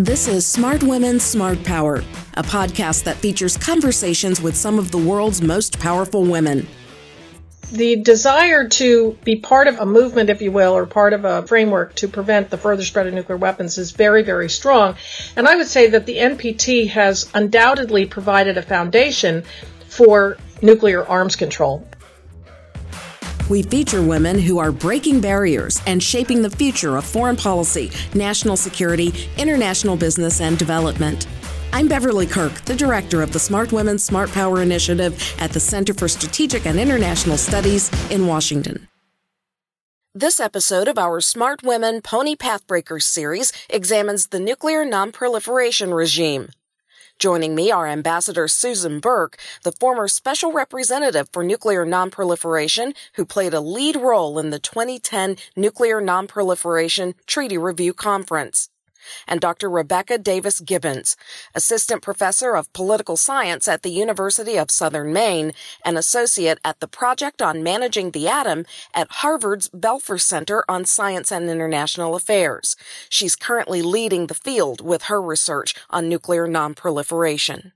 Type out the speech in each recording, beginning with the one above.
This is Smart Women, Smart Power, a podcast that features conversations with some of the world's most powerful women. The desire to be part of a movement, if you will, or part of a framework to prevent the further spread of nuclear weapons is very, very strong. And I would say that the NPT has undoubtedly provided a foundation for nuclear arms control. We feature women who are breaking barriers and shaping the future of foreign policy, national security, international business, and development. I'm Beverly Kirk, the director of the Smart Women, Smart Power Initiative at the Center for Strategic and International Studies in Washington. This episode of our Smart Women PONI Pathbreakers series examines the nuclear nonproliferation regime. Joining me are Ambassador Susan Burk, the former special representative for nuclear nonproliferation, who played a lead role in the 2010 Nuclear Nonproliferation Treaty Review Conference and Dr. Rebecca Davis Gibbons, Assistant Professor of Political Science at the University of Southern Maine and Associate at the Project on Managing the Atom at Harvard's Belfer Center on Science and International Affairs. She's currently leading the field with her research on nuclear nonproliferation.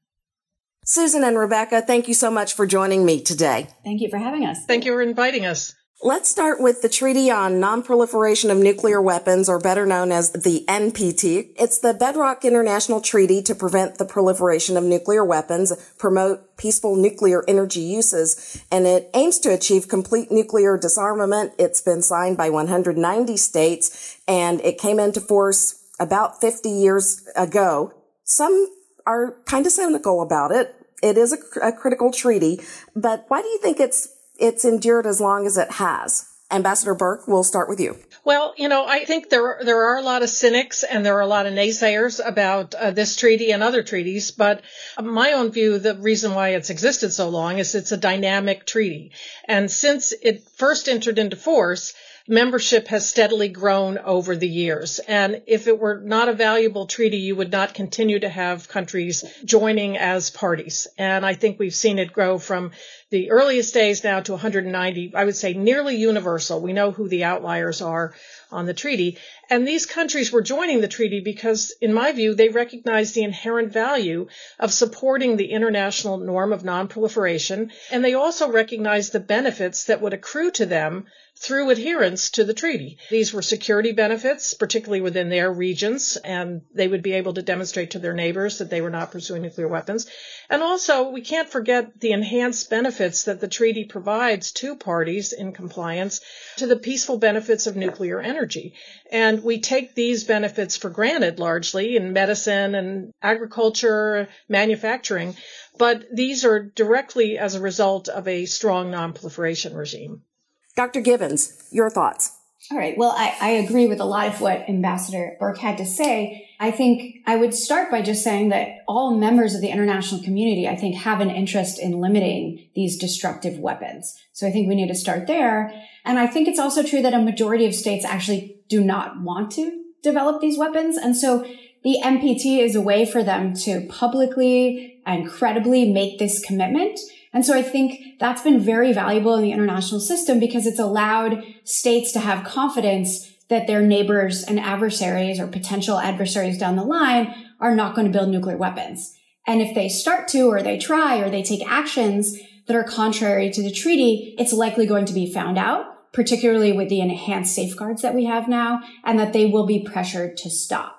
Susan and Rebecca, thank you so much for joining me today. Thank you for having us. Thank you for inviting us. Let's start with the Treaty on Non-Proliferation of Nuclear Weapons, or better known as the NPT. It's the bedrock international treaty to prevent the proliferation of nuclear weapons, promote peaceful nuclear energy uses, and it aims to achieve complete nuclear disarmament. It's been signed by 190 states, and it came into force about 50 years ago. Some are kind of cynical about it. It is a, a critical treaty, but why do you think it's it's endured as long as it has. Ambassador Burk, we'll start with you. Well, you know, I think there there are a lot of cynics and there are a lot of naysayers about uh, this treaty and other treaties. But my own view, the reason why it's existed so long is it's a dynamic treaty, and since it first entered into force, membership has steadily grown over the years. And if it were not a valuable treaty, you would not continue to have countries joining as parties. And I think we've seen it grow from the earliest days now to 190, I would say nearly universal. We know who the outliers are on the treaty. And these countries were joining the treaty because, in my view, they recognized the inherent value of supporting the international norm of nonproliferation. And they also recognized the benefits that would accrue to them through adherence to the treaty. These were security benefits, particularly within their regions, and they would be able to demonstrate to their neighbors that they were not pursuing nuclear weapons. And also, we can't forget the enhanced benefits that the treaty provides to parties in compliance to the peaceful benefits of nuclear energy. And we take these benefits for granted largely in medicine and agriculture, manufacturing, but these are directly as a result of a strong nonproliferation regime. Dr. Gibbons, your thoughts. All right. Well, I, I, agree with a lot of what Ambassador Burk had to say. I think I would start by just saying that all members of the international community, I think, have an interest in limiting these destructive weapons. So I think we need to start there. And I think it's also true that a majority of states actually do not want to develop these weapons. And so the NPT is a way for them to publicly and credibly make this commitment. And so I think that's been very valuable in the international system because it's allowed states to have confidence that their neighbors and adversaries or potential adversaries down the line are not going to build nuclear weapons. And if they start to, or they try, or they take actions that are contrary to the treaty, it's likely going to be found out, particularly with the enhanced safeguards that we have now, and that they will be pressured to stop.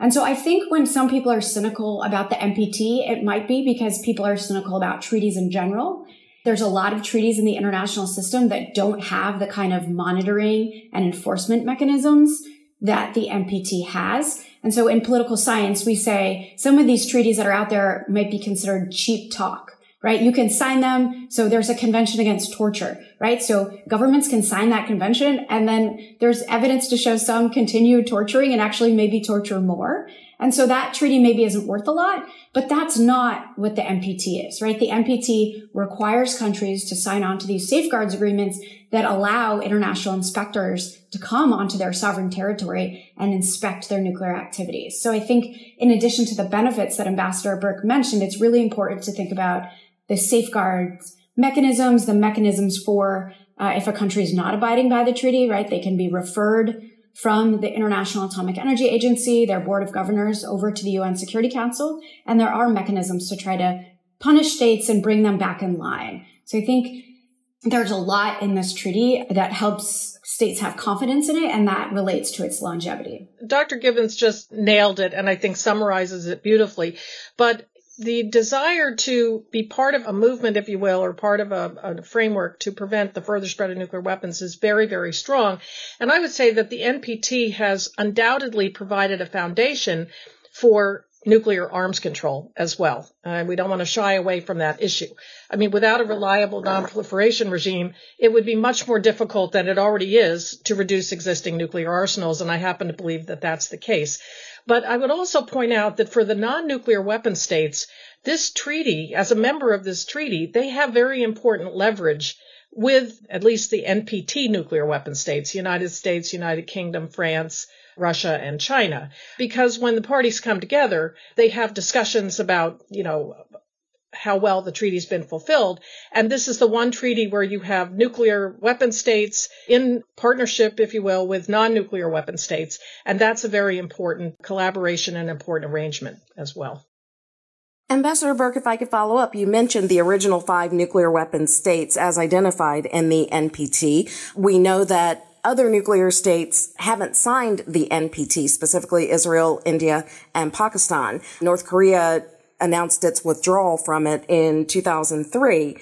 And so I think when some people are cynical about the NPT, it might be because people are cynical about treaties in general. There's a lot of treaties in the international system that don't have the kind of monitoring and enforcement mechanisms that the NPT has. And so in political science, we say some of these treaties that are out there might be considered cheap talk right? You can sign them. So there's a convention against torture, right? So governments can sign that convention and then there's evidence to show some continue torturing and actually maybe torture more. And so that treaty maybe isn't worth a lot, but that's not what the NPT is, right? The NPT requires countries to sign on to these safeguards agreements that allow international inspectors to come onto their sovereign territory and inspect their nuclear activities. So I think in addition to the benefits that Ambassador Burk mentioned, it's really important to think about the safeguards mechanisms, the mechanisms for uh, if a country is not abiding by the treaty, right? They can be referred from the International Atomic Energy Agency, their board of governors over to the UN Security Council. And there are mechanisms to try to punish states and bring them back in line. So I think there's a lot in this treaty that helps states have confidence in it and that relates to its longevity. Dr. Gibbons just nailed it and I think summarizes it beautifully. But the desire to be part of a movement, if you will, or part of a, a, framework to prevent the further spread of nuclear weapons is very, very strong. And I would say that the NPT has undoubtedly provided a foundation for nuclear arms control as well. Uh, we don't want to shy away from that issue. I mean, without a reliable nonproliferation regime, it would be much more difficult than it already is to reduce existing nuclear arsenals. And I happen to believe that that's the case. But I would also point out that for the non-nuclear weapon states, this treaty, as a member of this treaty, they have very important leverage with at least the NPT nuclear weapon states, United States, United Kingdom, France, Russia and China. Because when the parties come together, they have discussions about, you know, how well the treaty's been fulfilled. And this is the one treaty where you have nuclear weapon states in partnership, if you will, with non-nuclear weapon states. And that's a very important collaboration and important arrangement as well. Ambassador Burk, if I could follow up, you mentioned the original five nuclear weapon states as identified in the NPT. We know that other nuclear states haven't signed the NPT, specifically Israel, India, and Pakistan. North Korea announced its withdrawal from it in 2003.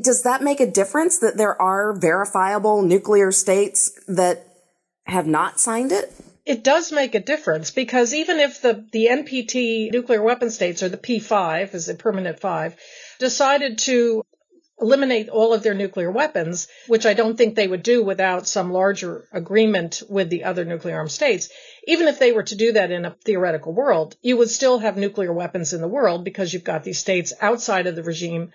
Does that make a difference that there are verifiable nuclear states that have not signed it? It does make a difference because even if the, the NPT nuclear weapon states, or the P5 as a permanent five, decided to eliminate all of their nuclear weapons, which I don't think they would do without some larger agreement with the other nuclear armed states. Even if they were to do that in a theoretical world, you would still have nuclear weapons in the world because you've got these states outside of the regime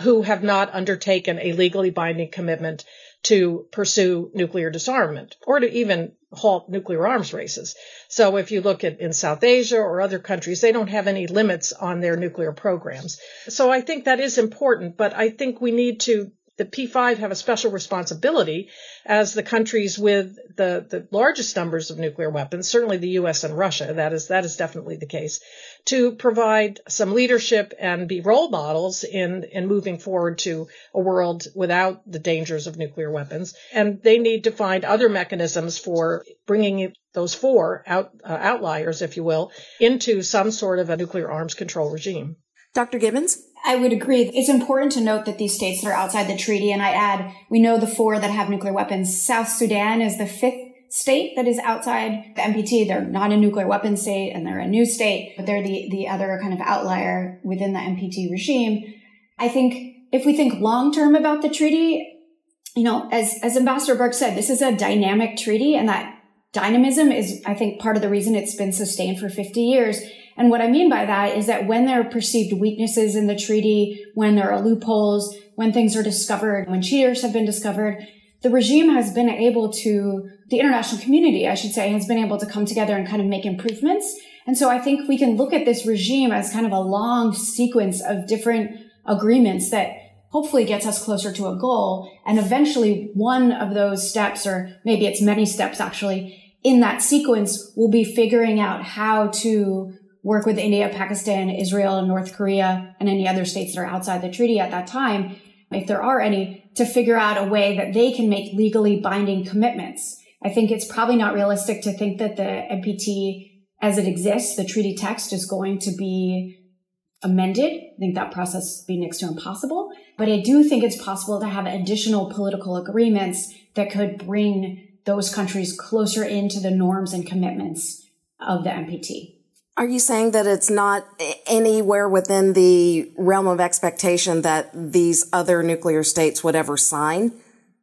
who have not undertaken a legally binding commitment to pursue nuclear disarmament or to even halt nuclear arms races. So if you look at in South Asia or other countries, they don't have any limits on their nuclear programs. So I think that is important, but I think we need to the P5 have a special responsibility as the countries with the, the largest numbers of nuclear weapons, certainly the US and Russia, that is, that is definitely the case, to provide some leadership and be role models in, in moving forward to a world without the dangers of nuclear weapons. And they need to find other mechanisms for bringing those four out, uh, outliers, if you will, into some sort of a nuclear arms control regime. Dr. Gibbons? I would agree. It's important to note that these states that are outside the treaty, and I add, we know the four that have nuclear weapons. South Sudan is the fifth state that is outside the NPT. They're not a nuclear weapon state and they're a new state, but they're the, the other kind of outlier within the NPT regime. I think if we think long term about the treaty, you know, as, as Ambassador Burk said, this is a dynamic treaty and that dynamism is, I think, part of the reason it's been sustained for 50 years. And what I mean by that is that when there are perceived weaknesses in the treaty, when there are loopholes, when things are discovered, when cheaters have been discovered, the regime has been able to, the international community, I should say, has been able to come together and kind of make improvements. And so I think we can look at this regime as kind of a long sequence of different agreements that hopefully gets us closer to a goal. And eventually one of those steps, or maybe it's many steps actually, in that sequence will be figuring out how to work with India, Pakistan, Israel, North Korea, and any other states that are outside the treaty at that time, if there are any, to figure out a way that they can make legally binding commitments. I think it's probably not realistic to think that the NPT as it exists, the treaty text is going to be amended. I think that process would be next to impossible. But I do think it's possible to have additional political agreements that could bring those countries closer into the norms and commitments of the NPT. Are you saying that it's not anywhere within the realm of expectation that these other nuclear states would ever sign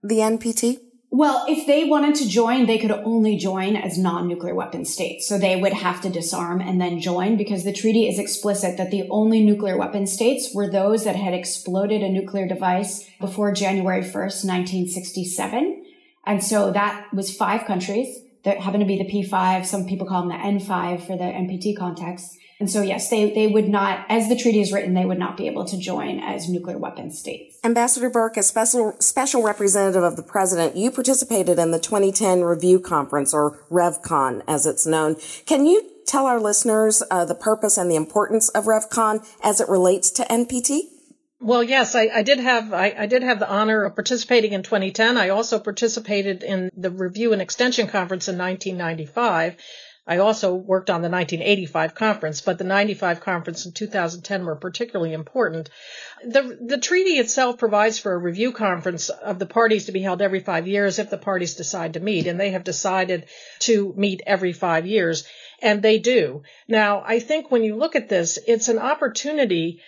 the NPT? Well, if they wanted to join, they could only join as non-nuclear weapon states. So they would have to disarm and then join because the treaty is explicit that the only nuclear weapon states were those that had exploded a nuclear device before January 1st, 1967. And so that was five countries that happen to be the P5. Some people call them the N5 for the NPT context. And so, yes, they, they would not, as the treaty is written, they would not be able to join as nuclear weapons states. Ambassador Burk, as special, special representative of the president, you participated in the 2010 review conference, or RevCon as it's known. Can you tell our listeners uh, the purpose and the importance of RevCon as it relates to NPT? Well, yes, I, I did have I, I, did have the honor of participating in 2010. I also participated in the Review and Extension Conference in 1995. I also worked on the 1985 conference, but the 95 conference and 2010 were particularly important. The, the treaty itself provides for a review conference of the parties to be held every five years if the parties decide to meet, and they have decided to meet every five years, and they do. Now, I think when you look at this, it's an opportunity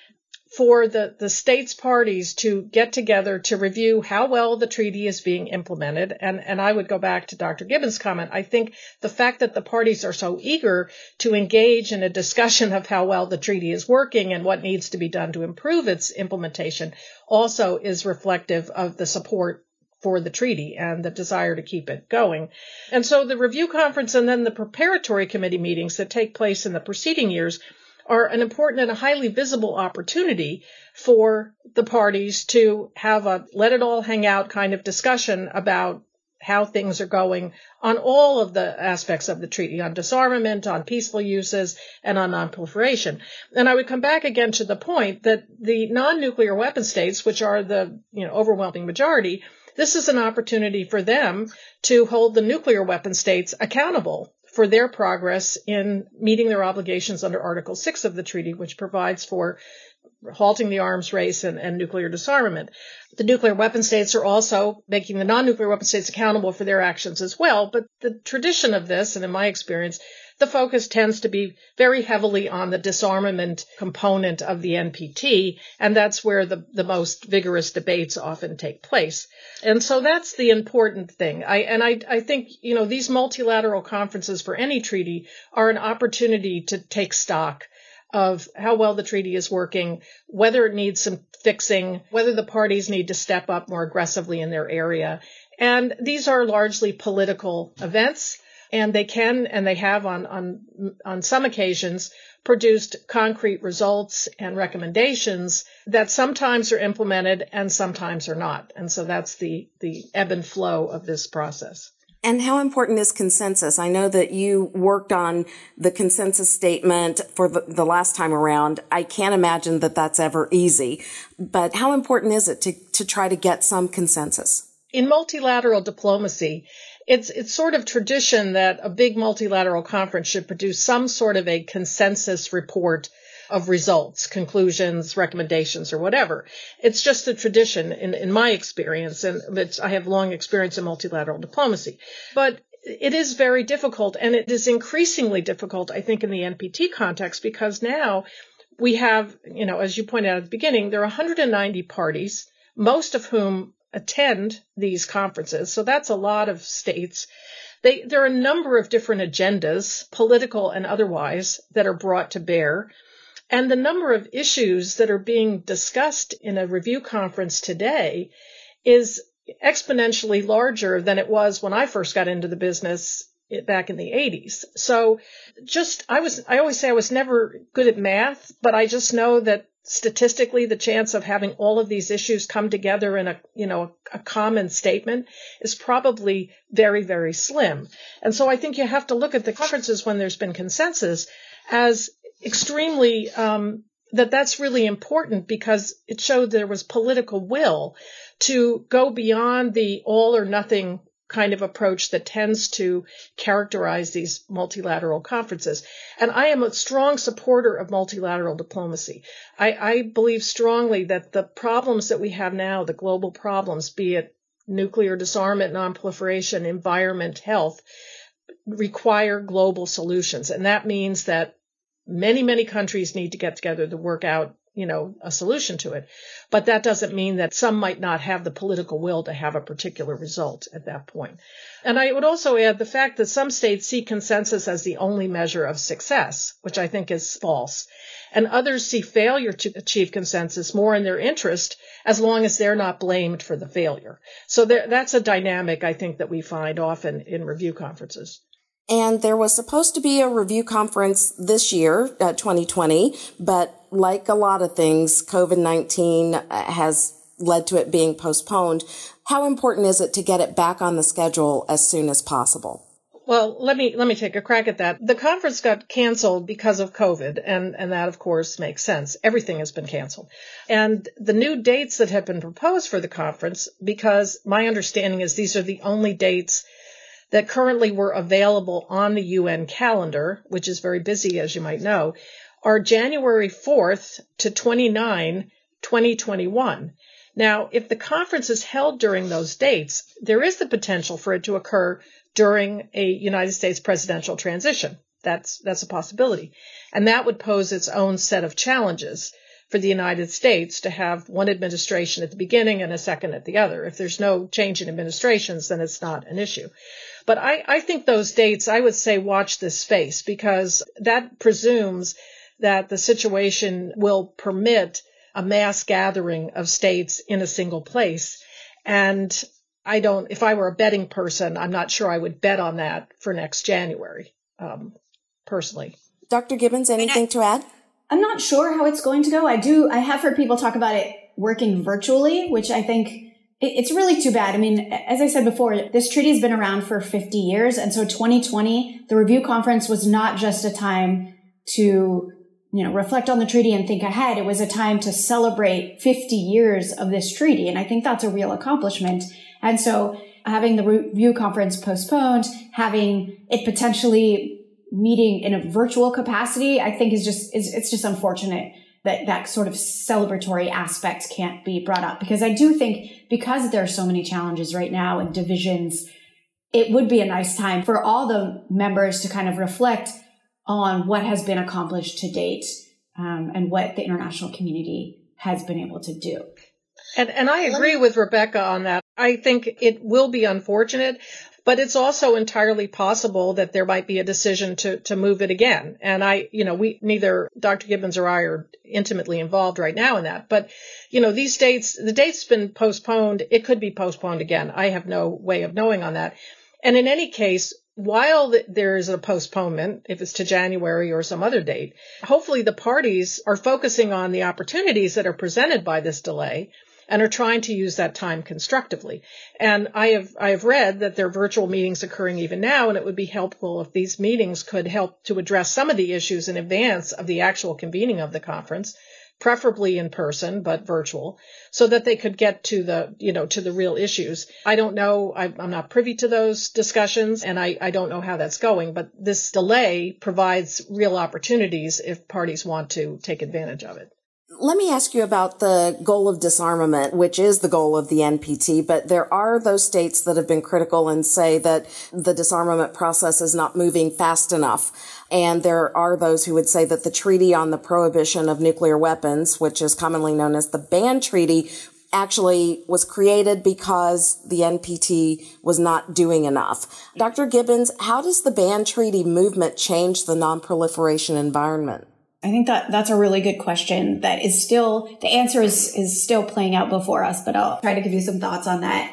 for the, the states parties to get together to review how well the treaty is being implemented. And, and I would go back to Dr. Gibbons' comment. I think the fact that the parties are so eager to engage in a discussion of how well the treaty is working and what needs to be done to improve its implementation also is reflective of the support for the treaty and the desire to keep it going. And so the review conference and then the preparatory committee meetings that take place in the preceding years are an important and a highly visible opportunity for the parties to have a let it all hang out kind of discussion about how things are going on all of the aspects of the treaty on disarmament, on peaceful uses, and on nonproliferation. And I would come back again to the point that the non-nuclear weapon states, which are the you know overwhelming majority, this is an opportunity for them to hold the nuclear weapon states accountable for their progress in meeting their obligations under Article 6 of the treaty, which provides for halting the arms race and, and, nuclear disarmament. The nuclear weapon states are also making the non nuclear weapon states accountable for their actions as well. But the tradition of this, and in my experience, the focus tends to be very heavily on the disarmament component of the NPT, and that's where the, the most vigorous debates often take place. And so that's the important thing. I, and I, I think, you know, these multilateral conferences for any treaty are an opportunity to take stock of how well the treaty is working, whether it needs some fixing, whether the parties need to step up more aggressively in their area. And these are largely political events and they can and they have on on on some occasions produced concrete results and recommendations that sometimes are implemented and sometimes are not and so that's the the ebb and flow of this process and how important is consensus? I know that you worked on the consensus statement for the, the, last time around. I can't imagine that that's ever easy, but how important is it to, to try to get some consensus? In multilateral diplomacy, it's it's sort of tradition that a big multilateral conference should produce some sort of a consensus report of results, conclusions, recommendations, or whatever. It's just a tradition in, in my experience, and I have long experience in multilateral diplomacy. But it is very difficult, and it is increasingly difficult, I think, in the NPT context, because now we have, you know, as you pointed out at the beginning, there are 190 parties, most of whom attend these conferences. So that's a lot of states. They, there are a number of different agendas, political and otherwise, that are brought to bear. And the number of issues that are being discussed in a review conference today is exponentially larger than it was when I first got into the business back in the 80s. So just I was I always say I was never good at math, but I just know that statistically the chance of having all of these issues come together in a you know a, common statement is probably very very slim. And so i think you have to look at the conferences when there's been consensus as extremely um, that that's really important because it showed there was political will to go beyond the all or nothing kind of approach that tends to characterize these multilateral conferences. And I am a strong supporter of multilateral diplomacy. I, I believe strongly that the problems that we have now, the global problems, be it nuclear disarmament, nonproliferation, environment, health, require global solutions. And that means that many, many countries need to get together to work out you know, a solution to it. But that doesn't mean that some might not have the political will to have a particular result at that point. And I would also add the fact that some states see consensus as the only measure of success, which I think is false. And others see failure to achieve consensus more in their interest as long as they're not blamed for the failure. So there, that's a dynamic I think that we find often in review conferences. And there was supposed to be a review conference this year, uh, 2020, but like a lot of things, COVID-19 uh, has led to it being postponed. How important is it to get it back on the schedule as soon as possible? Well, let me let me take a crack at that. The conference got canceled because of COVID, and and that of course makes sense. Everything has been canceled, and the new dates that have been proposed for the conference, because my understanding is these are the only dates that currently were available on the UN calendar, which is very busy, as you might know, are January 4th to 29, 2021. Now, if the conference is held during those dates, there is the potential for it to occur during a United States presidential transition. That's, that's a possibility. And that would pose its own set of challenges for the United States to have one administration at the beginning and a second at the other. If there's no change in administrations, then it's not an issue. But I, I think those dates, I would say watch this space because that presumes that the situation will permit a mass gathering of states in a single place. And I don't, if I were a betting person, I'm not sure I would bet on that for next January, um, personally. Dr. Gibbons, anything to add? I'm not sure how it's going to go. I do, I have heard people talk about it working virtually, which I think it's really too bad. I mean, as I said before, this treaty has been around for 50 years. And so 2020, the review conference was not just a time to, you know, reflect on the treaty and think ahead. It was a time to celebrate 50 years of this treaty. And I think that's a real accomplishment. And so having the review conference postponed, having it potentially meeting in a virtual capacity, I think is just, is, it's just unfortunate that that sort of celebratory aspect can't be brought up because I do think because there are so many challenges right now and divisions, it would be a nice time for all the members to kind of reflect on what has been accomplished to date um, and what the international community has been able to do. And, and I agree with Rebecca on that. I think it will be unfortunate, but it's also entirely possible that there might be a decision to, to move it again. And I, you know, we, neither Dr. Gibbons or I are intimately involved right now in that, but, you know, these dates, the date's been postponed. It could be postponed again. I have no way of knowing on that. And in any case, while there is a postponement, if it's to January or some other date, hopefully the parties are focusing on the opportunities that are presented by this delay and are trying to use that time constructively. And I have I have read that there are virtual meetings occurring even now, and it would be helpful if these meetings could help to address some of the issues in advance of the actual convening of the conference, preferably in person but virtual, so that they could get to the you know to the real issues. I don't know. I'm not privy to those discussions, and I, I don't know how that's going. But this delay provides real opportunities if parties want to take advantage of it. Let me ask you about the goal of disarmament, which is the goal of the NPT, but there are those states that have been critical and say that the disarmament process is not moving fast enough. And there are those who would say that the Treaty on the Prohibition of Nuclear Weapons, which is commonly known as the Ban Treaty, actually was created because the NPT was not doing enough. Dr. Gibbons, how does the Ban Treaty movement change the nonproliferation environment? I think that that's a really good question that is still, the answer is, is still playing out before us, but I'll try to give you some thoughts on that.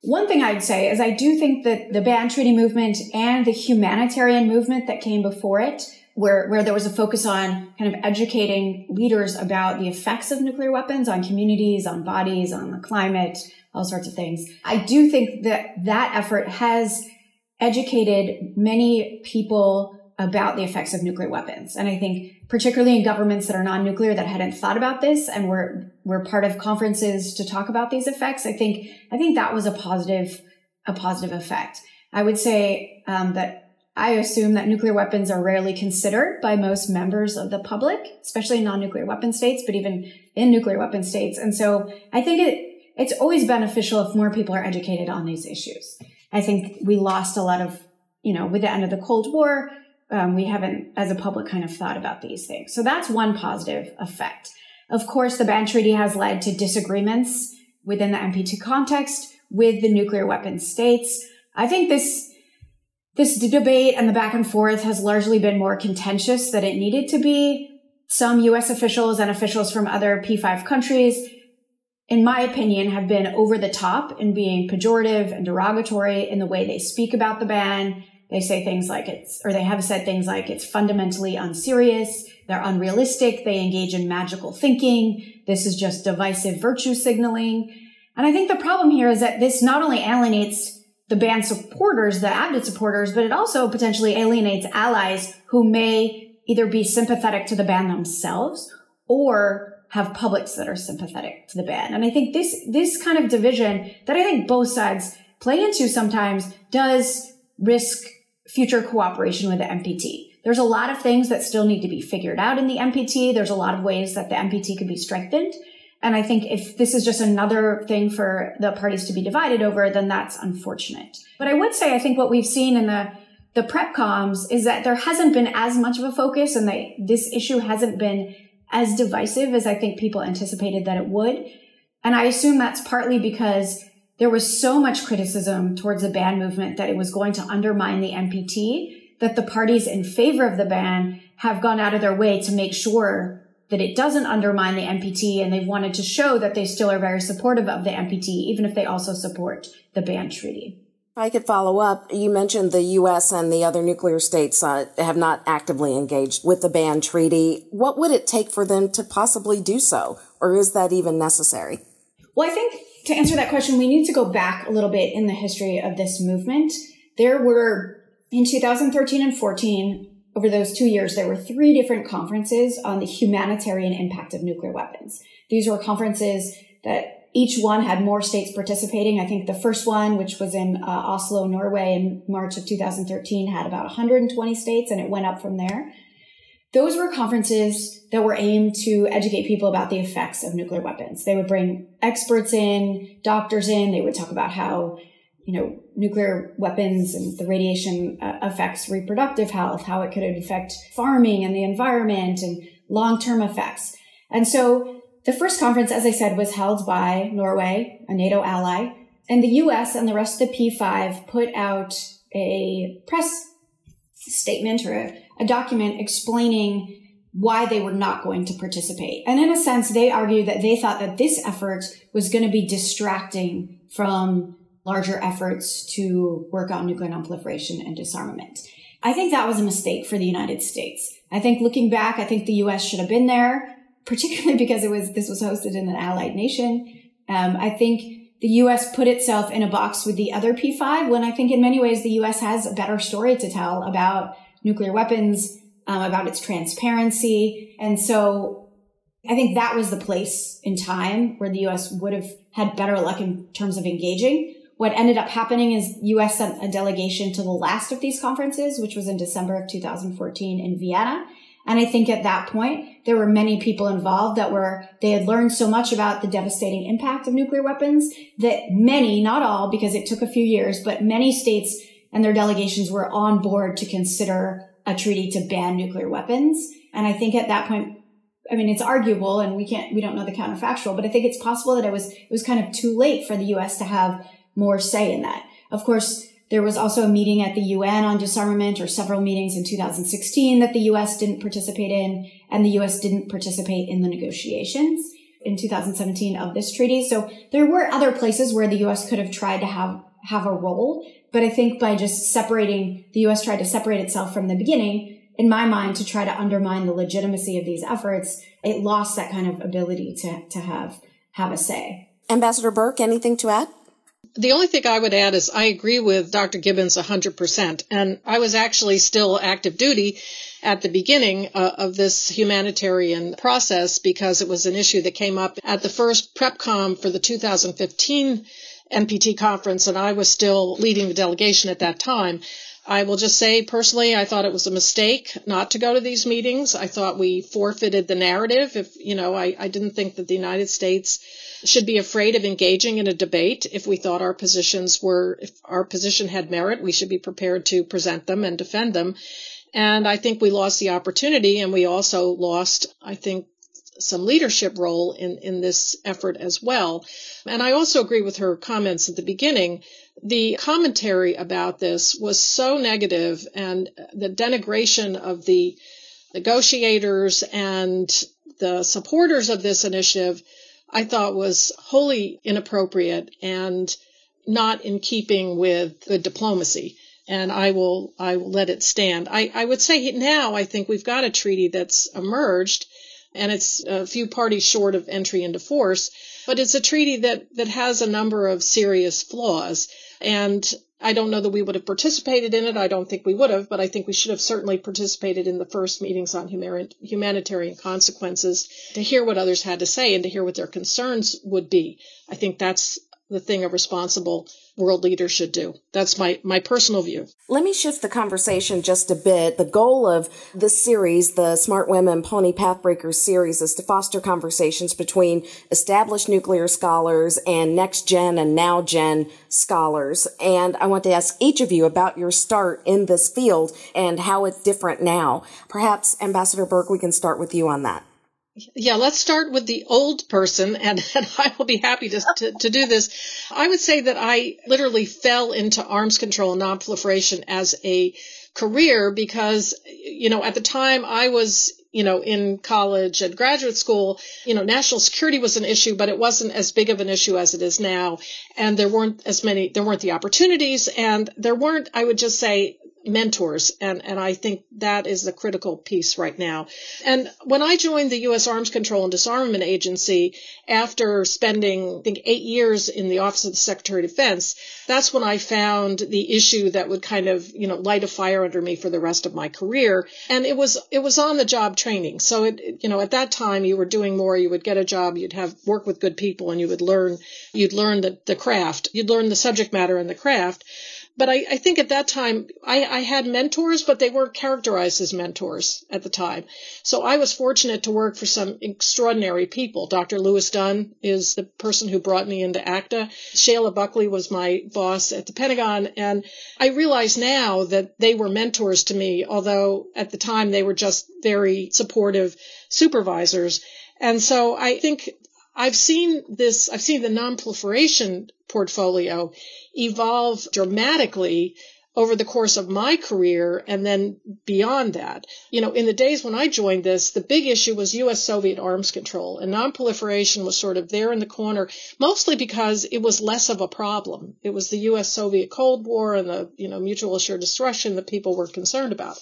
One thing I'd say is I do think that the ban treaty movement and the humanitarian movement that came before it, where, where there was a focus on kind of educating leaders about the effects of nuclear weapons on communities, on bodies, on the climate, all sorts of things. I do think that that effort has educated many people about the effects of nuclear weapons. And I think particularly in governments that are non-nuclear that hadn't thought about this and were were part of conferences to talk about these effects, I think I think that was a positive a positive effect. I would say um, that I assume that nuclear weapons are rarely considered by most members of the public, especially in non-nuclear weapon states, but even in nuclear weapon states. And so I think it it's always beneficial if more people are educated on these issues. I think we lost a lot of, you know, with the end of the Cold War, um, we haven't, as a public, kind of thought about these things. So that's one positive effect. Of course, the ban treaty has led to disagreements within the NPT context with the nuclear weapons states. I think this this debate and the back and forth has largely been more contentious than it needed to be. Some US officials and officials from other P5 countries, in my opinion, have been over the top in being pejorative and derogatory in the way they speak about the ban. They say things like it's, or they have said things like it's fundamentally unserious. They're unrealistic. They engage in magical thinking. This is just divisive virtue signaling. And I think the problem here is that this not only alienates the ban supporters, the added supporters, but it also potentially alienates allies who may either be sympathetic to the ban themselves or have publics that are sympathetic to the ban. And I think this, this kind of division that I think both sides play into sometimes does risk future cooperation with the NPT. There's a lot of things that still need to be figured out in the NPT. There's a lot of ways that the NPT could be strengthened. And I think if this is just another thing for the parties to be divided over, then that's unfortunate. But I would say I think what we've seen in the the prep comms is that there hasn't been as much of a focus and that this issue hasn't been as divisive as I think people anticipated that it would. And I assume that's partly because there was so much criticism towards the ban movement that it was going to undermine the NPT that the parties in favor of the ban have gone out of their way to make sure that it doesn't undermine the NPT and they've wanted to show that they still are very supportive of the NPT, even if they also support the ban treaty. If I could follow up. You mentioned the U.S. and the other nuclear states uh, have not actively engaged with the ban treaty. What would it take for them to possibly do so? Or is that even necessary? Well, I think to answer that question, we need to go back a little bit in the history of this movement. There were, in 2013 and 14, over those two years, there were three different conferences on the humanitarian impact of nuclear weapons. These were conferences that each one had more states participating. I think the first one, which was in uh, Oslo, Norway in March of 2013, had about 120 states and it went up from there. Those were conferences that were aimed to educate people about the effects of nuclear weapons. They would bring experts in, doctors in, they would talk about how, you know, nuclear weapons and the radiation uh, affects reproductive health, how it could affect farming and the environment and long-term effects. And so the first conference, as I said, was held by Norway, a NATO ally, and the US and the rest of the P5 put out a press statement or a, a document explaining why they were not going to participate. And in a sense, they argued that they thought that this effort was going to be distracting from larger efforts to work on nuclear nonproliferation and disarmament. I think that was a mistake for the United States. I think looking back, I think the US should have been there particularly because it was this was hosted in an allied nation. Um, I think the U.S. put itself in a box with the other P5 when I think in many ways the U.S. has a better story to tell about nuclear weapons, um, about its transparency, and so I think that was the place in time where the U.S. would have had better luck in terms of engaging. What ended up happening is U.S. sent a delegation to the last of these conferences, which was in December of 2014 in Vienna. And I think at that point, there were many people involved that were, they had learned so much about the devastating impact of nuclear weapons that many, not all, because it took a few years, but many states and their delegations were on board to consider a treaty to ban nuclear weapons. And I think at that point, I mean, it's arguable and we can't, we don't know the counterfactual, but I think it's possible that it was, it was kind of too late for the U.S. to have more say in that. Of course, there was also a meeting at the UN on disarmament or several meetings in 2016 that the US didn't participate in and the US didn't participate in the negotiations in 2017 of this treaty. So there were other places where the US could have tried to have, have a role. But I think by just separating, the US tried to separate itself from the beginning, in my mind, to try to undermine the legitimacy of these efforts, it lost that kind of ability to, to have, have a say. Ambassador Burk, anything to add? The only thing I would add is I agree with Dr. Gibbons 100%. And I was actually still active duty at the beginning uh, of this humanitarian process because it was an issue that came up at the first PrepCom for the 2015 NPT conference, and I was still leading the delegation at that time. I will just say personally, I thought it was a mistake not to go to these meetings. I thought we forfeited the narrative. If, you know, I, I didn't think that the United States should be afraid of engaging in a debate. If we thought our positions were, if our position had merit, we should be prepared to present them and defend them. And I think we lost the opportunity and we also lost, I think, some leadership role in, in this effort as well. And I also agree with her comments at the beginning. The commentary about this was so negative and the denigration of the negotiators and the supporters of this initiative, I thought was wholly inappropriate and not in keeping with good diplomacy. And I will, I will let it stand. I, I would say now I think we've got a treaty that's emerged and it's a few parties short of entry into force, but it's a treaty that, that has a number of serious flaws. And I don't know that we would have participated in it. I don't think we would have, but I think we should have certainly participated in the first meetings on humanitarian consequences to hear what others had to say and to hear what their concerns would be. I think that's the thing a responsible world leader should do. That's my, my personal view. Let me shift the conversation just a bit. The goal of this series, the Smart Women PONI Pathbreakers series, is to foster conversations between established nuclear scholars and next gen and now gen scholars. And I want to ask each of you about your start in this field and how it's different now. Perhaps Ambassador Burk, we can start with you on that. Yeah, let's start with the old person, and, and I will be happy to, to, to, do this. I would say that I literally fell into arms control and nonproliferation as a career because, you know, at the time I was, you know, in college and graduate school, you know, national security was an issue, but it wasn't as big of an issue as it is now. And there weren't as many, there weren't the opportunities, and there weren't, I would just say, mentors and and I think that is the critical piece right now. And when I joined the US Arms Control and Disarmament Agency after spending I think 8 years in the Office of the Secretary of Defense, that's when I found the issue that would kind of, you know, light a fire under me for the rest of my career. And it was it was on the job training. So it you know, at that time you were doing more, you would get a job, you'd have work with good people and you would learn you'd learn the, the craft. You'd learn the subject matter and the craft. But I, I think at that time, I, I had mentors, but they weren't characterized as mentors at the time. So I was fortunate to work for some extraordinary people. Dr. Lewis Dunn is the person who brought me into ACDA. Shaila Buckley was my boss at the Pentagon. And I realize now that they were mentors to me, although at the time they were just very supportive supervisors. And so I think I've seen this, I've seen the nonproliferation portfolio evolve dramatically over the course of my career and then beyond that. You know, in the days when I joined this, the big issue was US Soviet arms control and nonproliferation was sort of there in the corner, mostly because it was less of a problem. It was the US Soviet Cold War and the, you know, mutual assured destruction that people were concerned about.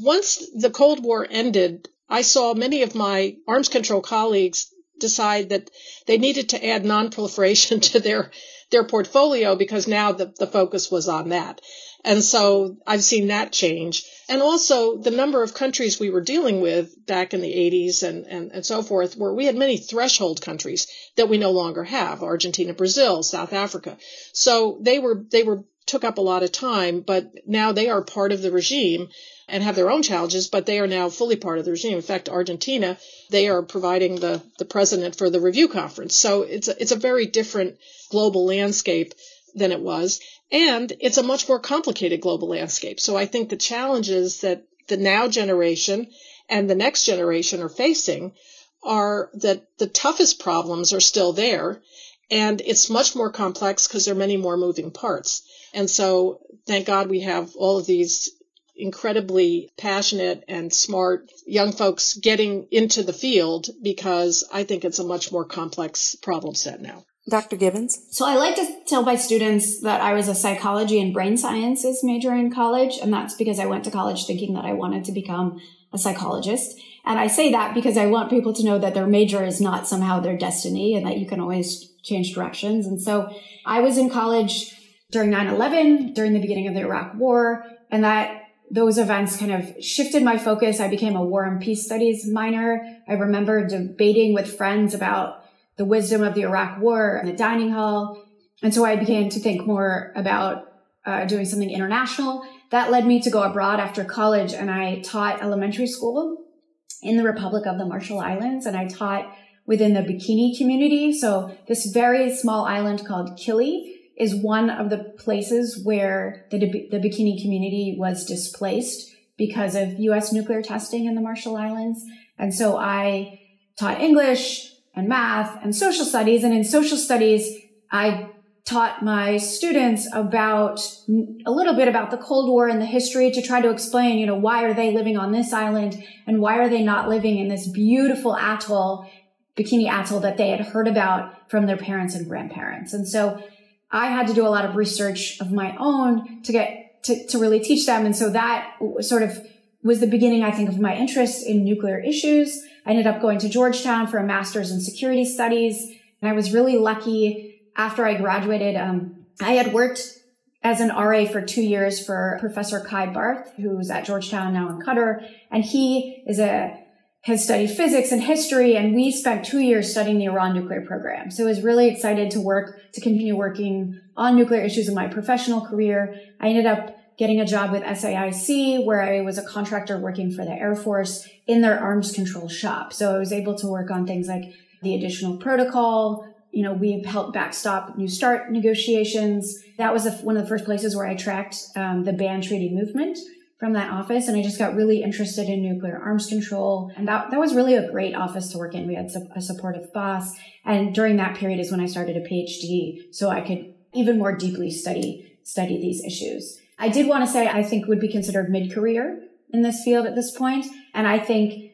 Once the Cold War ended, I saw many of my arms control colleagues decide that they needed to add nonproliferation to their their portfolio because now the, the focus was on that. And so I've seen that change. And also the number of countries we were dealing with back in the 80s and, and, and so forth, where we had many threshold countries that we no longer have, Argentina, Brazil, South Africa. So they were, they were, took up a lot of time, but now they are part of the regime and have their own challenges, but they are now fully part of the regime. In fact, Argentina, they are providing the, the president for the review conference. So it's a, it's a very different global landscape than it was. And it's a much more complicated global landscape. So I think the challenges that the now generation and the next generation are facing are that the toughest problems are still there. And it's much more complex because there are many more moving parts. And so thank God we have all of these incredibly passionate and smart young folks getting into the field because I think it's a much more complex problem set now. Dr. Gibbons? So I like to tell my students that I was a psychology and brain sciences major in college, and that's because I went to college thinking that I wanted to become a psychologist. And I say that because I want people to know that their major is not somehow their destiny and that you can always change directions. And so I was in college during 9-11, during the beginning of the Iraq war, and that those events kind of shifted my focus. I became a war and peace studies minor. I remember debating with friends about the wisdom of the Iraq war in the dining hall. And so I began to think more about uh, doing something international. That led me to go abroad after college and I taught elementary school in the Republic of the Marshall Islands and I taught within the Bikini community. So this very small island called Kili is one of the places where the, the Bikini community was displaced because of U.S. nuclear testing in the Marshall Islands. And so I taught English and math and social studies. And in social studies, I taught my students about mm, a little bit about the Cold War and the history to try to explain, you know, why are they living on this island and why are they not living in this beautiful atoll, Bikini Atoll that they had heard about from their parents and grandparents. And so I had to do a lot of research of my own to get to, to really teach them. And so that sort of was the beginning, I think, of my interest in nuclear issues. I ended up going to Georgetown for a master's in security studies. And I was really lucky after I graduated. Um, I had worked as an RA for two years for Professor Kai Barth, who's at Georgetown now in Qatar. And he is a has studied physics and history, and we spent two years studying the Iran nuclear program. So I was really excited to work, to continue working on nuclear issues in my professional career. I ended up getting a job with SAIC, where I was a contractor working for the Air Force in their arms control shop. So I was able to work on things like the additional protocol. You know, we helped backstop New START negotiations. That was one of the first places where I tracked um, the ban treaty movement from that office and I just got really interested in nuclear arms control. And that, that was really a great office to work in. We had a supportive boss. And during that period is when I started a PhD so I could even more deeply study, study these issues. I did want to say I think would be considered mid-career in this field at this point. And I think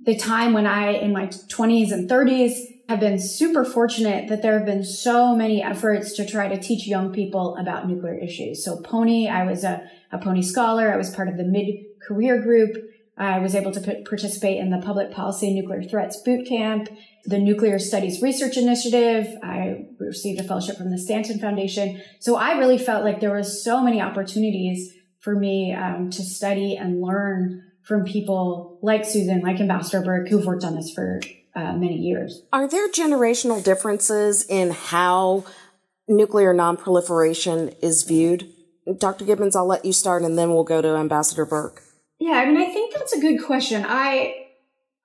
the time when I, in my 20s and 30s, have been super fortunate that there have been so many efforts to try to teach young people about nuclear issues. So PONI, I was a, a PONI scholar. I was part of the mid-career group. I was able to p- participate in the Public Policy Nuclear Threats Boot Camp, the Nuclear Studies Research Initiative. I received a fellowship from the Stanton Foundation. So I really felt like there were so many opportunities for me um, to study and learn from people like Susan, like Ambassador Burk, who've worked on this for uh, many years. Are there generational differences in how nuclear nonproliferation is viewed? Dr. Gibbons, I'll let you start and then we'll go to Ambassador Burk. Yeah, I mean, I think that's a good question. I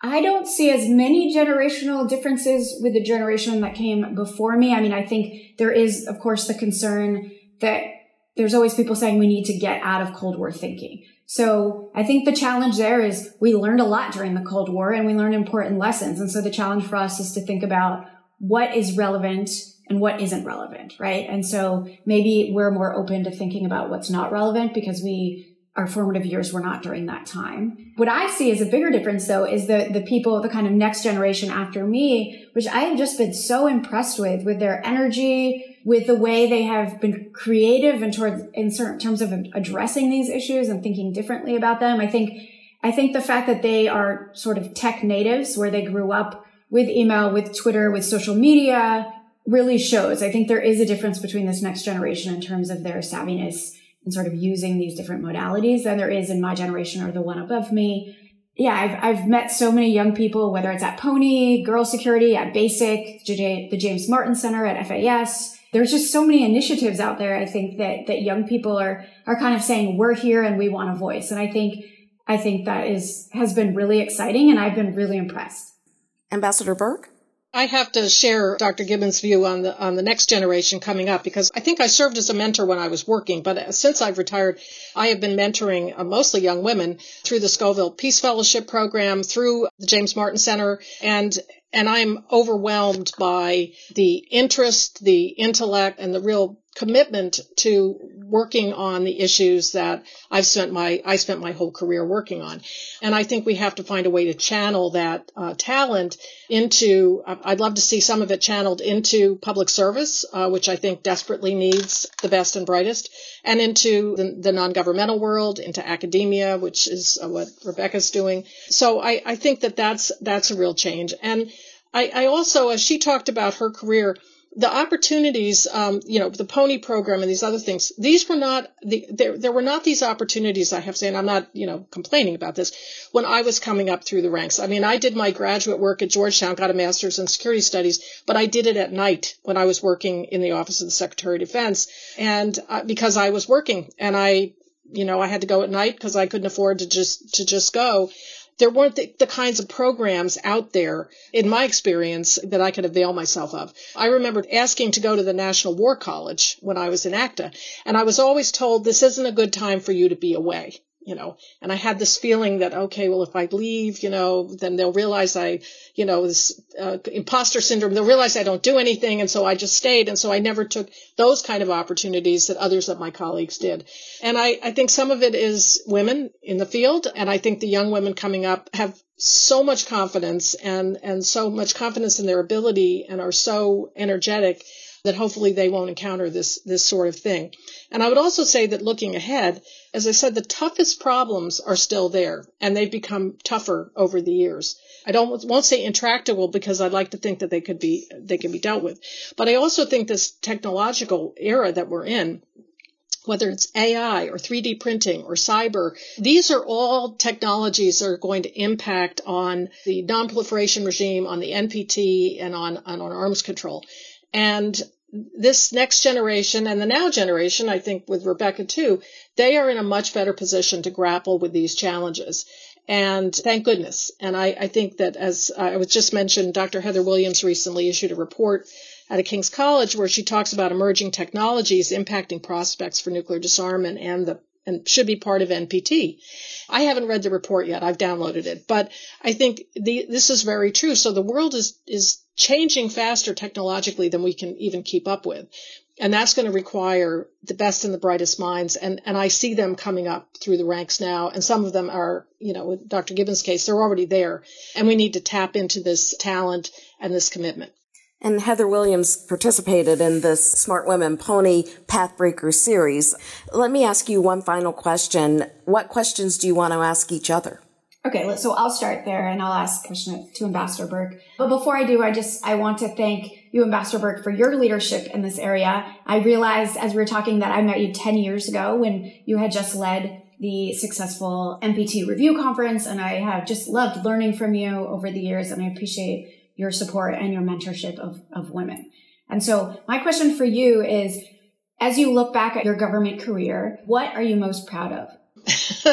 I don't see as many generational differences with the generation that came before me. I mean, I think there is, of course, the concern that there's always people saying we need to get out of Cold War thinking. So I think the challenge there is we learned a lot during the Cold War and we learned important lessons. And so the challenge for us is to think about what is relevant and what isn't relevant, right? And so maybe we're more open to thinking about what's not relevant because we our formative years were not during that time. What I see as a bigger difference though is the the people, the kind of next generation after me, which I have just been so impressed with, with their energy, with the way they have been creative and towards in certain terms of addressing these issues and thinking differently about them. I think I think the fact that they are sort of tech natives where they grew up with email, with Twitter, with social media really shows. I think there is a difference between this next generation in terms of their savviness and sort of using these different modalities than there is in my generation or the one above me. Yeah, I've, I've met so many young people, whether it's at PONI, Girl Security, at BASIC, the James Martin Center at FAS. There's just so many initiatives out there. I think that, that young people are, are kind of saying, we're here and we want a voice. And I think, I think that is, has been really exciting and I've been really impressed. Ambassador Burk? I have to share Dr. Gibbons' view on the on the next generation coming up because I think I served as a mentor when I was working, but since I've retired, I have been mentoring uh, mostly young women through the Scoville Peace Fellowship program, through the James Martin Center, and and I'm overwhelmed by the interest, the intellect, and the real commitment to working on the issues that I've spent my I spent my whole career working on, and I think we have to find a way to channel that uh, talent into. Uh, I'd love to see some of it channeled into public service, uh, which I think desperately needs the best and brightest, and into the, the non-governmental world, into academia, which is uh, what Rebecca's doing. So I, I think that that's that's a real change, and I, I also, as she talked about her career the opportunities, um, you know, the PONI program and these other things, these were not the, there, there were not these opportunities, I have to say, and I'm not, you know, complaining about this, when I was coming up through the ranks. I mean, I did my graduate work at Georgetown, got a master's in security studies, but I did it at night when I was working in the office of the Secretary of Defense. And uh, because I was working and I, you know, I had to go at night because I couldn't afford to just, to just go there weren't the, the, kinds of programs out there, in my experience, that I could avail myself of. I remember asking to go to the National War College when I was in ACDA, and I was always told this isn't a good time for you to be away. You know, and I had this feeling that, okay, well, if I leave, you know, then they'll realize I, you know, this uh, imposter syndrome, they'll realize I don't do anything. And so I just stayed. And so I never took those kind of opportunities that others of my colleagues did. And I, I think some of it is women in the field. And I think the young women coming up have so much confidence and, and so much confidence in their ability and are so energetic that hopefully they won't encounter this, this sort of thing. And I would also say that looking ahead, as I said, the toughest problems are still there and they've become tougher over the years. I don't won't say intractable because I'd like to think that they could be they can be dealt with. But I also think this technological era that we're in whether it's AI or 3D printing or cyber, these are all technologies that are going to impact on the nonproliferation regime, on the NPT, and on, and on arms control. And this next generation and the now generation, I think with Rebecca too, they are in a much better position to grapple with these challenges. And thank goodness. And I, I think that as I was just mentioned, Dr. Heather Williams recently issued a report at a King's College where she talks about emerging technologies impacting prospects for nuclear disarmament and the and should be part of NPT. I haven't read the report yet. I've downloaded it, but I think the, this is very true. So the world is is changing faster technologically than we can even keep up with. And that's going to require the best and the brightest minds. And, and I see them coming up through the ranks now. And some of them are, you know, with Dr. Gibbons' case, they're already there. And we need to tap into this talent and this commitment. And Heather Williams participated in this Smart Women PONI Pathbreaker series. Let me ask you one final question. What questions do you want to ask each other? Okay, so I'll start there and I'll ask question to Ambassador Burk. But before I do, I just, I want to thank you, Ambassador Burk, for your leadership in this area. I realized as we were talking that I met you 10 years ago when you had just led the successful NPT review conference. And I have just loved learning from you over the years. And I appreciate your support and your mentorship of, of women. And so my question for you is, as you look back at your government career, what are you most proud of?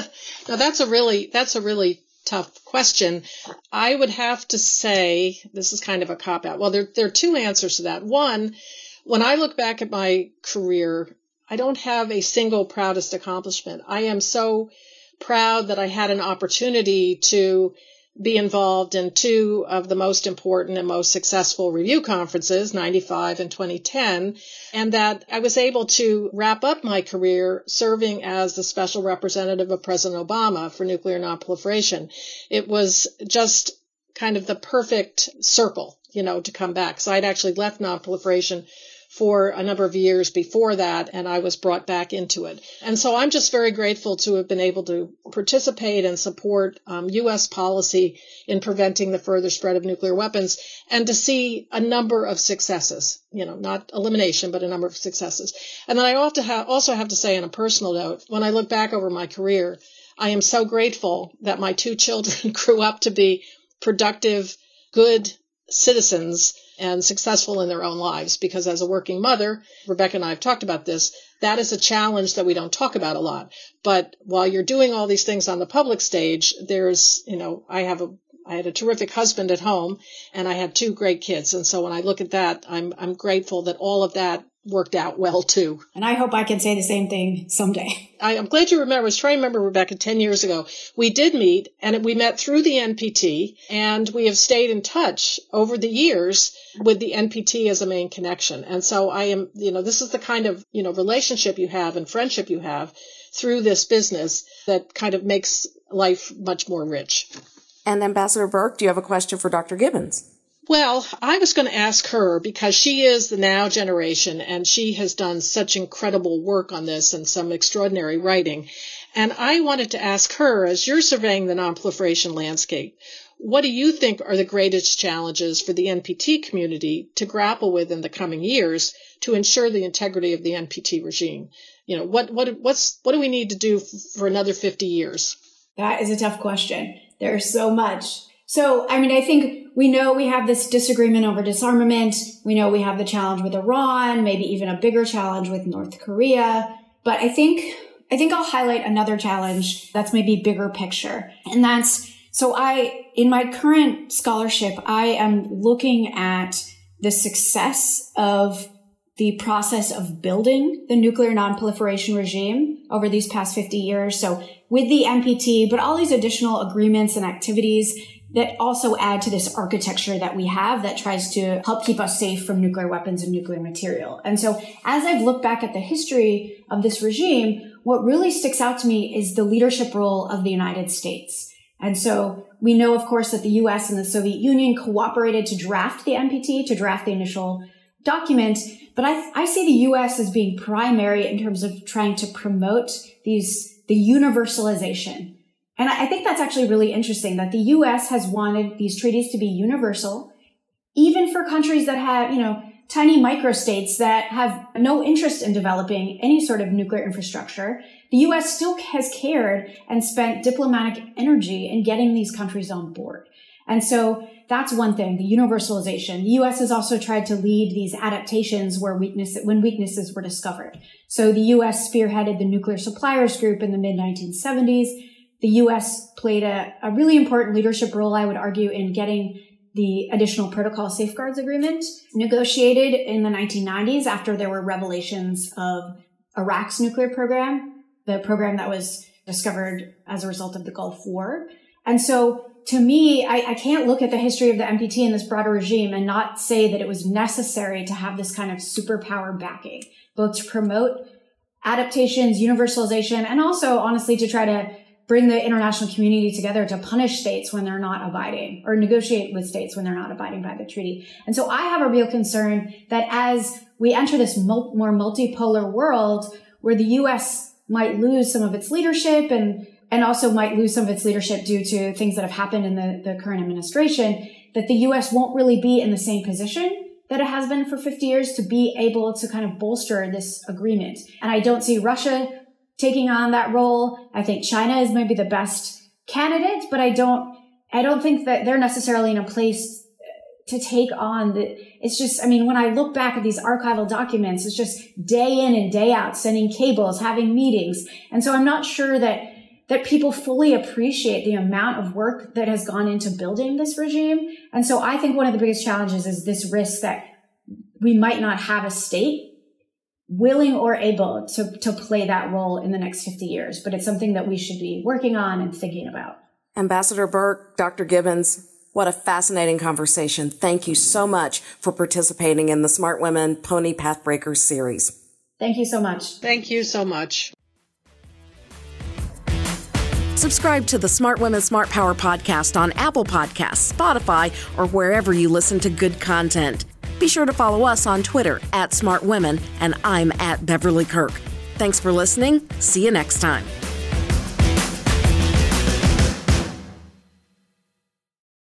now that's a really that's a really tough question. I would have to say this is kind of a cop out. Well, there there are two answers to that. One, when I look back at my career, I don't have a single proudest accomplishment. I am so proud that I had an opportunity to be involved in two of the most important and most successful review conferences, 95 and 2010, and that I was able to wrap up my career serving as the special representative of President Obama for nuclear nonproliferation. It was just kind of the perfect circle, you know, to come back. So I'd actually left nonproliferation for a number of years before that, and I was brought back into it. And so I'm just very grateful to have been able to participate and support um, U.S. policy in preventing the further spread of nuclear weapons and to see a number of successes, you know, not elimination, but a number of successes. And then I also have, also have to say on a personal note, when I look back over my career, I am so grateful that my two children grew up to be productive, good citizens and successful in their own lives. Because as a working mother, Rebecca and I have talked about this, that is a challenge that we don't talk about a lot. But while you're doing all these things on the public stage, there's, you know, I have a I had a terrific husband at home and I had two great kids. And so when I look at that, I'm I'm grateful that all of that worked out well too. And I hope I can say the same thing someday. I, am glad you remember. I was trying to remember, Rebecca, 10 years ago. We did meet and we met through the NPT and we have stayed in touch over the years with the NPT as a main connection. And so I am, you know, this is the kind of, you know, relationship you have and friendship you have through this business that kind of makes life much more rich. And Ambassador Burk, do you have a question for Dr. Gibbons? Well, I was going to ask her because she is the now generation and she has done such incredible work on this and some extraordinary writing. And I wanted to ask her, as you're surveying the nonproliferation landscape, what do you think are the greatest challenges for the NPT community to grapple with in the coming years to ensure the integrity of the NPT regime? You know, what, what, what's, what do we need to do for another 50 years? That is a tough question. There's so much. So, I mean, I think we know we have this disagreement over disarmament. We know we have the challenge with Iran, maybe even a bigger challenge with North Korea. But I think, I think I'll highlight another challenge that's maybe bigger picture. And that's, so I, in my current scholarship, I am looking at the success of the process of building the nuclear nonproliferation regime over these past 50 years. So with the NPT, but all these additional agreements and activities that also add to this architecture that we have that tries to help keep us safe from nuclear weapons and nuclear material. And so as I've looked back at the history of this regime, what really sticks out to me is the leadership role of the United States. And so we know, of course, that the US and the Soviet Union cooperated to draft the NPT, to draft the initial document. But I, I see the US as being primary in terms of trying to promote these, the universalization and I think that's actually really interesting that the US has wanted these treaties to be universal, even for countries that have, you know, tiny microstates that have no interest in developing any sort of nuclear infrastructure. The US still has cared and spent diplomatic energy in getting these countries on board. And so that's one thing, the universalization. The US has also tried to lead these adaptations where weakness, when weaknesses were discovered. So the US spearheaded the nuclear suppliers group in the mid 1970s the U.S. played a, a really important leadership role, I would argue, in getting the additional protocol safeguards agreement negotiated in the 1990s after there were revelations of Iraq's nuclear program, the program that was discovered as a result of the Gulf War. And so to me, I, I, can't look at the history of the NPT and this broader regime and not say that it was necessary to have this kind of superpower backing, both to promote adaptations, universalization, and also honestly to try to bring the international community together to punish states when they're not abiding or negotiate with states when they're not abiding by the treaty. And so I have a real concern that as we enter this more multipolar world where the U.S. might lose some of its leadership and and also might lose some of its leadership due to things that have happened in the, the current administration, that the U.S. won't really be in the same position that it has been for 50 years to be able to kind of bolster this agreement. And I don't see Russia taking on that role. I think China is maybe the best candidate, but I don't, I don't think that they're necessarily in a place to take on the, it's just, I mean, when I look back at these archival documents, it's just day in and day out, sending cables, having meetings. And so I'm not sure that, that people fully appreciate the amount of work that has gone into building this regime. And so I think one of the biggest challenges is this risk that we might not have a state willing or able to, to play that role in the next 50 years, but it's something that we should be working on and thinking about. Ambassador Burk, Dr. Gibbons, what a fascinating conversation. Thank you so much for participating in the Smart Women PONI Pathbreakers series. Thank you so much. Thank you so much. Subscribe to the Smart Women Smart Power podcast on Apple Podcasts, Spotify, or wherever you listen to good content. Be sure to follow us on Twitter at Smart Women, and I'm at Beverly Kirk. Thanks for listening. See you next time.